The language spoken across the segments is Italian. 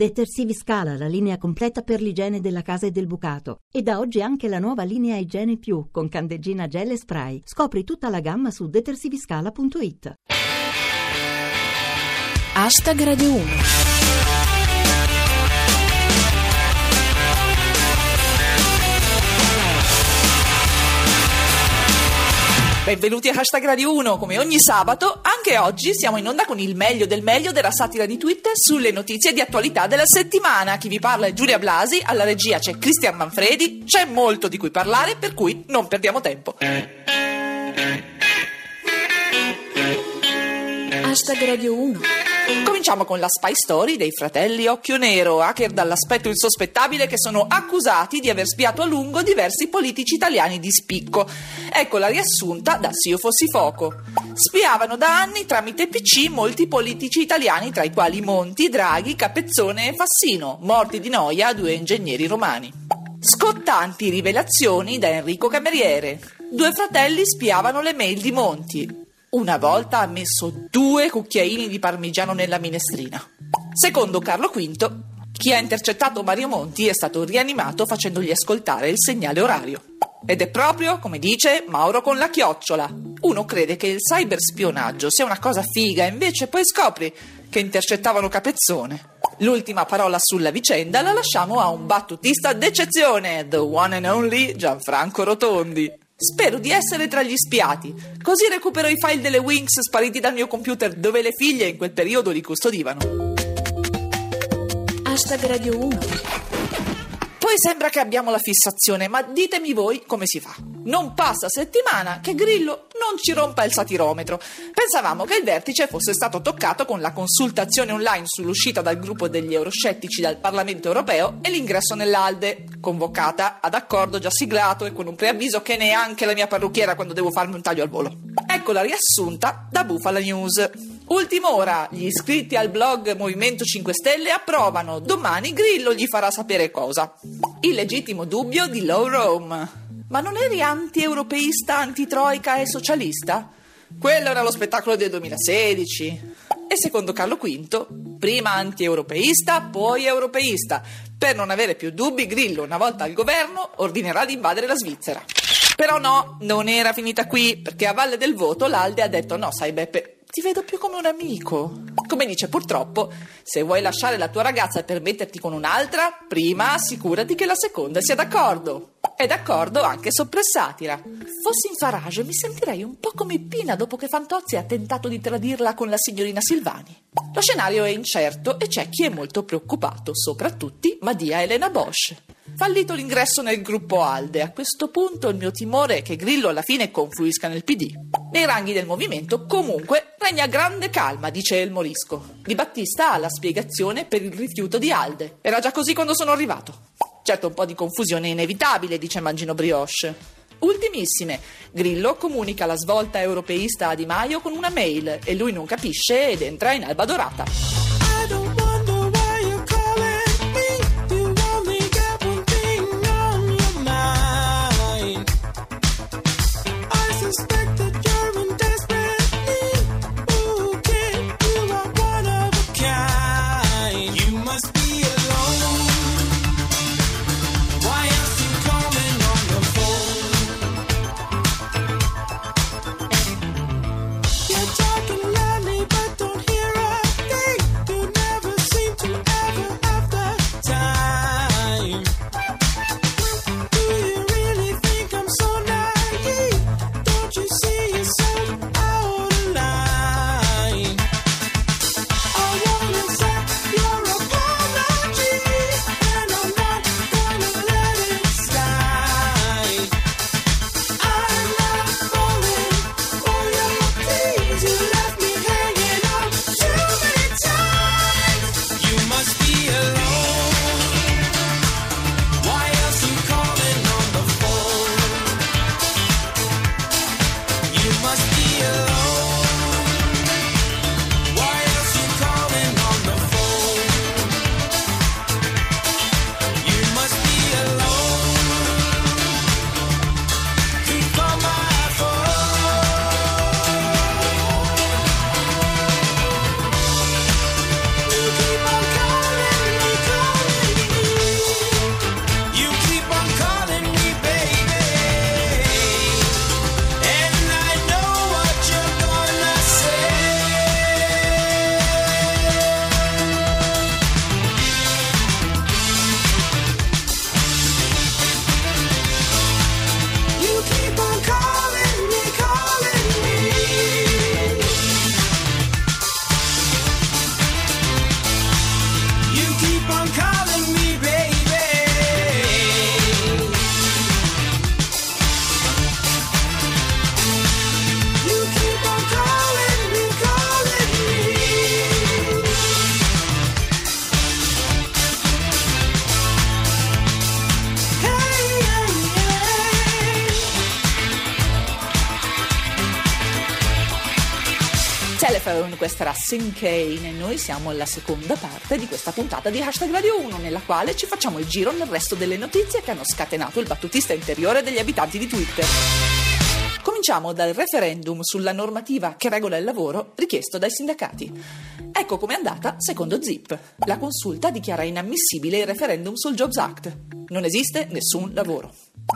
Detersivi Scala, la linea completa per l'igiene della casa e del bucato. E da oggi anche la nuova linea Igiene Più con candeggina gel e spray. Scopri tutta la gamma su detersiviscala.it. Hashtag Radio 1 Benvenuti a Hashtag Radio 1, come ogni sabato, anche oggi siamo in onda con il meglio del meglio della satira di Twitter sulle notizie di attualità della settimana. Chi vi parla è Giulia Blasi, alla regia c'è Cristian Manfredi, c'è molto di cui parlare, per cui non perdiamo tempo. Hashtag Radio 1 Cominciamo con la spy story dei fratelli Occhio Nero, hacker dall'aspetto insospettabile che sono accusati di aver spiato a lungo diversi politici italiani di spicco. Ecco la riassunta da Se io fossi fuoco. Spiavano da anni tramite PC molti politici italiani, tra i quali Monti, Draghi, Capezzone e Fassino, morti di noia due ingegneri romani. Scottanti rivelazioni da Enrico Cameriere. Due fratelli spiavano le mail di Monti. Una volta ha messo due cucchiaini di parmigiano nella minestrina. Secondo Carlo V, chi ha intercettato Mario Monti è stato rianimato facendogli ascoltare il segnale orario. Ed è proprio, come dice, Mauro con la chiocciola. Uno crede che il cyberspionaggio sia una cosa figa, invece poi scopri che intercettavano Capezzone. L'ultima parola sulla vicenda la lasciamo a un battutista d'eccezione, the one and only Gianfranco Rotondi. Spero di essere tra gli spiati, così recupero i file delle Wings spariti dal mio computer dove le figlie in quel periodo li custodivano. Hashtag Radio 1 poi sembra che abbiamo la fissazione, ma ditemi voi come si fa. Non passa settimana che Grillo non ci rompa il satirometro. Pensavamo che il vertice fosse stato toccato con la consultazione online sull'uscita dal gruppo degli euroscettici dal Parlamento europeo e l'ingresso nell'Alde, convocata ad accordo già siglato e con un preavviso che neanche la mia parrucchiera quando devo farmi un taglio al volo. Ecco la riassunta da Bufala News. Ultima ora, gli iscritti al blog Movimento 5 Stelle approvano. Domani Grillo gli farà sapere cosa. Il legittimo dubbio di Low Rome. Ma non eri anti-europeista, antitroica e socialista? Quello era lo spettacolo del 2016. E secondo Carlo V, prima anti-europeista, poi europeista. Per non avere più dubbi, Grillo, una volta al governo, ordinerà di invadere la Svizzera. Però no, non era finita qui, perché a valle del voto l'Alde ha detto no, sai Beppe, ti vedo più come un amico. Come dice, purtroppo, se vuoi lasciare la tua ragazza per metterti con un'altra, prima assicurati che la seconda sia d'accordo. È d'accordo anche Soppressatira. Fossi in Farage mi sentirei un po' come Pina dopo che Fantozzi ha tentato di tradirla con la signorina Silvani. Lo scenario è incerto e c'è chi è molto preoccupato, soprattutto Madia Elena Bosch. Fallito l'ingresso nel gruppo Alde, a questo punto il mio timore è che Grillo alla fine confluisca nel PD. Nei ranghi del movimento, comunque, regna grande calma, dice il Morisco. Di Battista ha la spiegazione per il rifiuto di Alde. Era già così quando sono arrivato. Certo, un po' di confusione è inevitabile, dice Mangino Brioche. Ultimissime, Grillo comunica la svolta europeista a Di Maio con una mail e lui non capisce ed entra in alba dorata. Telephone, questa era Sin Kane e noi siamo alla seconda parte di questa puntata di Hashtag Radio 1 nella quale ci facciamo il giro nel resto delle notizie che hanno scatenato il battutista interiore degli abitanti di Twitter. Cominciamo dal referendum sulla normativa che regola il lavoro richiesto dai sindacati. Ecco com'è andata secondo Zip. La consulta dichiara inammissibile il referendum sul Jobs Act. Non esiste nessun lavoro.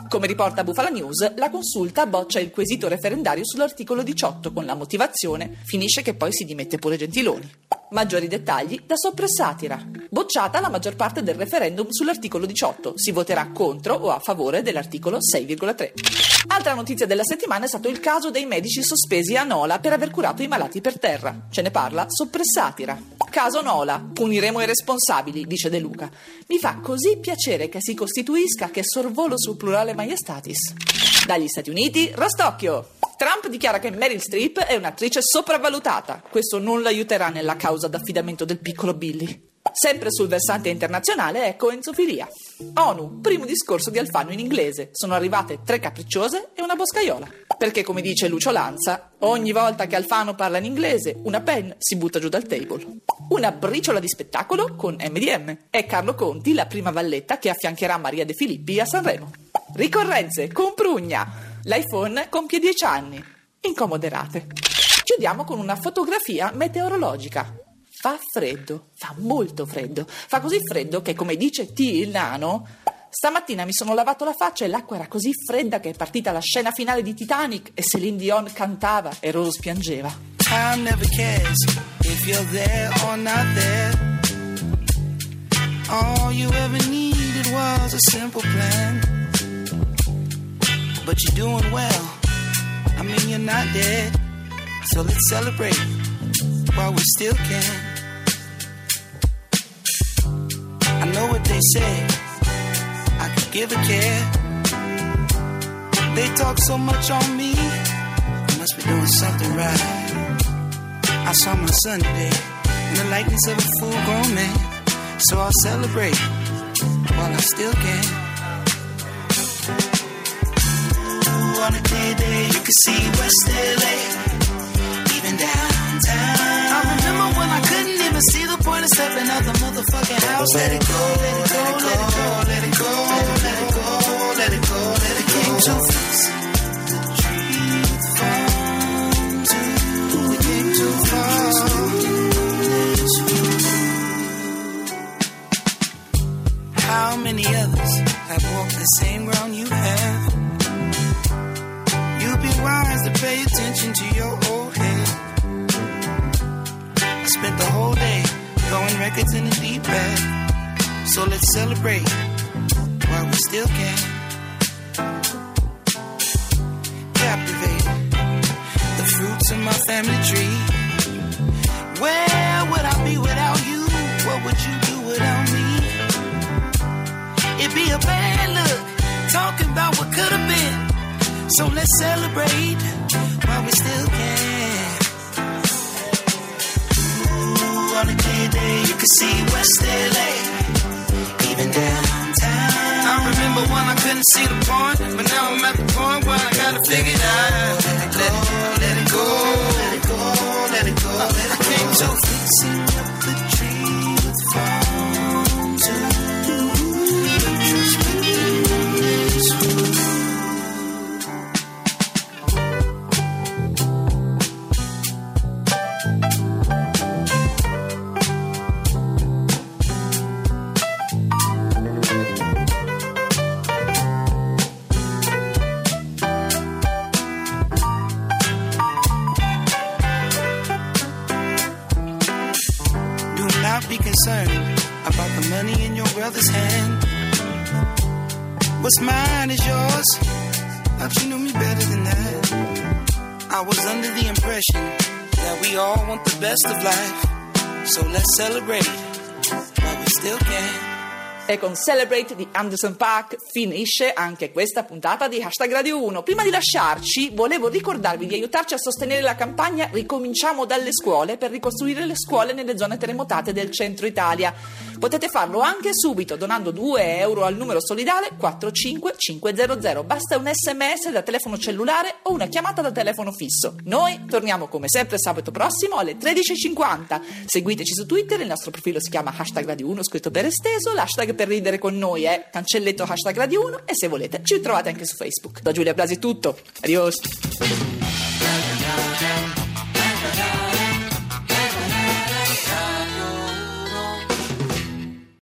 Come riporta Bufala News, la consulta boccia il quesito referendario sull'articolo 18 con la motivazione finisce che poi si dimette pure Gentiloni. Maggiori dettagli da Soppressatira. Bocciata la maggior parte del referendum sull'articolo 18. Si voterà contro o a favore dell'articolo 6,3. Altra notizia della settimana è stato il caso dei medici sospesi a Nola per aver curato i malati per terra. Ce ne parla Soppressatira. Caso Nola, puniremo i responsabili, dice De Luca. Mi fa così piacere che si costituisca che sorvolo sul plurale maiestatis. Dagli Stati Uniti, Rostocchio. Trump dichiara che Meryl Streep è un'attrice sopravvalutata. Questo non l'aiuterà nella causa d'affidamento del piccolo Billy. Sempre sul versante internazionale è coenzofilia. ONU, primo discorso di Alfano in inglese. Sono arrivate tre capricciose e una boscaiola. Perché, come dice Lucio Lanza, ogni volta che Alfano parla in inglese, una pen si butta giù dal table. Una briciola di spettacolo con MDM. È Carlo Conti la prima valletta che affiancherà Maria De Filippi a Sanremo. Ricorrenze con Prugna. L'iPhone compie 10 anni. Incomoderate. Chiudiamo con una fotografia meteorologica. Fa freddo, fa molto freddo. Fa così freddo che, come dice T il nano, stamattina mi sono lavato la faccia e l'acqua era così fredda che è partita la scena finale di Titanic e Celine Dion cantava e Rose piangeva. Time never cares if you're there or not there. All you ever needed was a simple plan. But you're doing well. I mean, you're not dead. So let's celebrate while we still can. I know what they say. I could give a care. They talk so much on me. I must be doing something right. I saw my son today in the likeness of a full grown man. So I'll celebrate while I still can. On a clear day, you can see West LA, even downtown. I remember when I couldn't even see the point of stepping out the motherfucking house. Let it go, let it go, let it go, let it go, let it go, let it go, let it go. Came too found we came too far. How many others have walked the same ground attention to your old head. I spent the whole day throwing records in the deep bag. So let's celebrate while we still can. Captivated the fruits of my family tree. Where would I be without you? What would you do without me? It'd be a bad look talking about what could have been. So let's celebrate we still can. On a clear day, you can see not be concerned about the money in your brother's hand. What's mine is yours. Thought you knew me better than that. I was under the impression that we all want the best of life. So let's celebrate while we still can. E con Celebrate di Anderson Park finisce anche questa puntata di Hashtag Radio 1. Prima di lasciarci, volevo ricordarvi di aiutarci a sostenere la campagna Ricominciamo dalle scuole per ricostruire le scuole nelle zone terremotate del centro Italia. Potete farlo anche subito donando 2 euro al numero solidale 45500. Basta un sms da telefono cellulare o una chiamata da telefono fisso. Noi torniamo come sempre sabato prossimo alle 13.50. Seguiteci su Twitter, il nostro profilo si chiama hashtag Radio 1 scritto per esteso, l'hashtag per ridere con noi è cancelletto hashtag Radio 1 e se volete ci trovate anche su Facebook. Da Giulia Blasi è tutto. Adios.